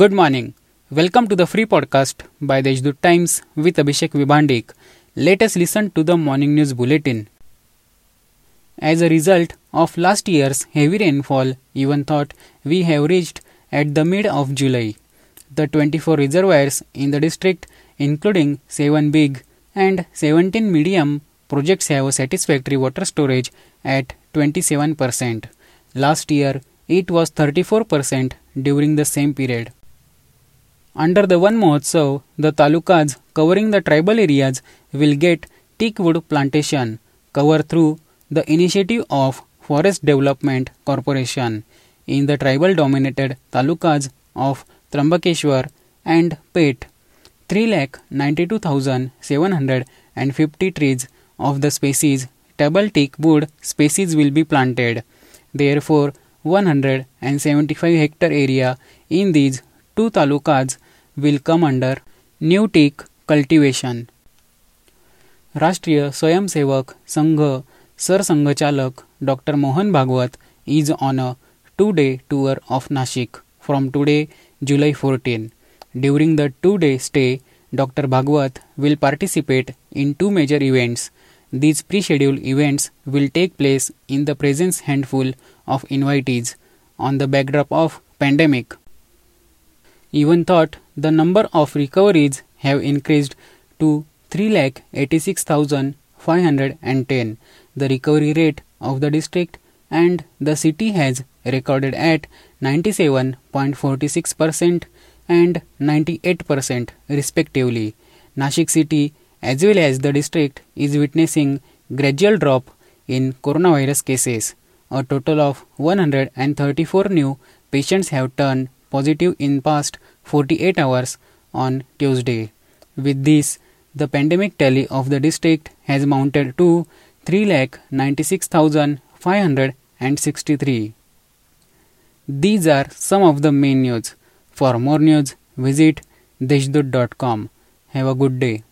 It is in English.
Good morning. Welcome to the free podcast by the Deshdoot Times with Abhishek Vibhandik. Let us listen to the morning news bulletin. As a result of last year's heavy rainfall, even thought we have reached at the mid of July. The 24 reservoirs in the district, including 7 big and 17 medium projects, have a satisfactory water storage at 27%. Last year, it was 34% during the same period. Under the Van Mahotsav, the talukas covering the tribal areas will get teak wood plantation cover through the initiative of Forest Development Corporation in the tribal dominated talukas of Trambakeshwar and Peth. 3,92,750 trees of the species table teak wood species will be planted. Therefore, 175 hectare area in these two talukas will come under new teak cultivation. Rashtriya Swayamsevak Sangh Sarsanghchalak Dr. Mohan Bhagwat is on a two-day tour of Nashik from today July 14. During the two-day stay, Dr. Bhagwat will participate in two major events. These pre-scheduled events will take place in the presence handful of invitees on the backdrop of pandemic. Even thought the number of recoveries have increased to 3,86,510. The recovery rate of the district and the city has recorded at 97.46% and 98% respectively. Nashik city as well as the district is witnessing gradual drop in coronavirus cases. A total of 134 new patients have turned positive in past 48 hours on Tuesday. With this, the pandemic tally of the district has mounted to 3,96,563. These are some of the main news. For more news, visit deshdoot.com. Have a good day.